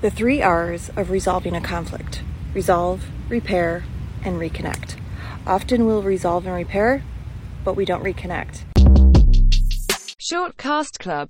The three R's of resolving a conflict resolve, repair, and reconnect. Often we'll resolve and repair, but we don't reconnect. Short Cast Club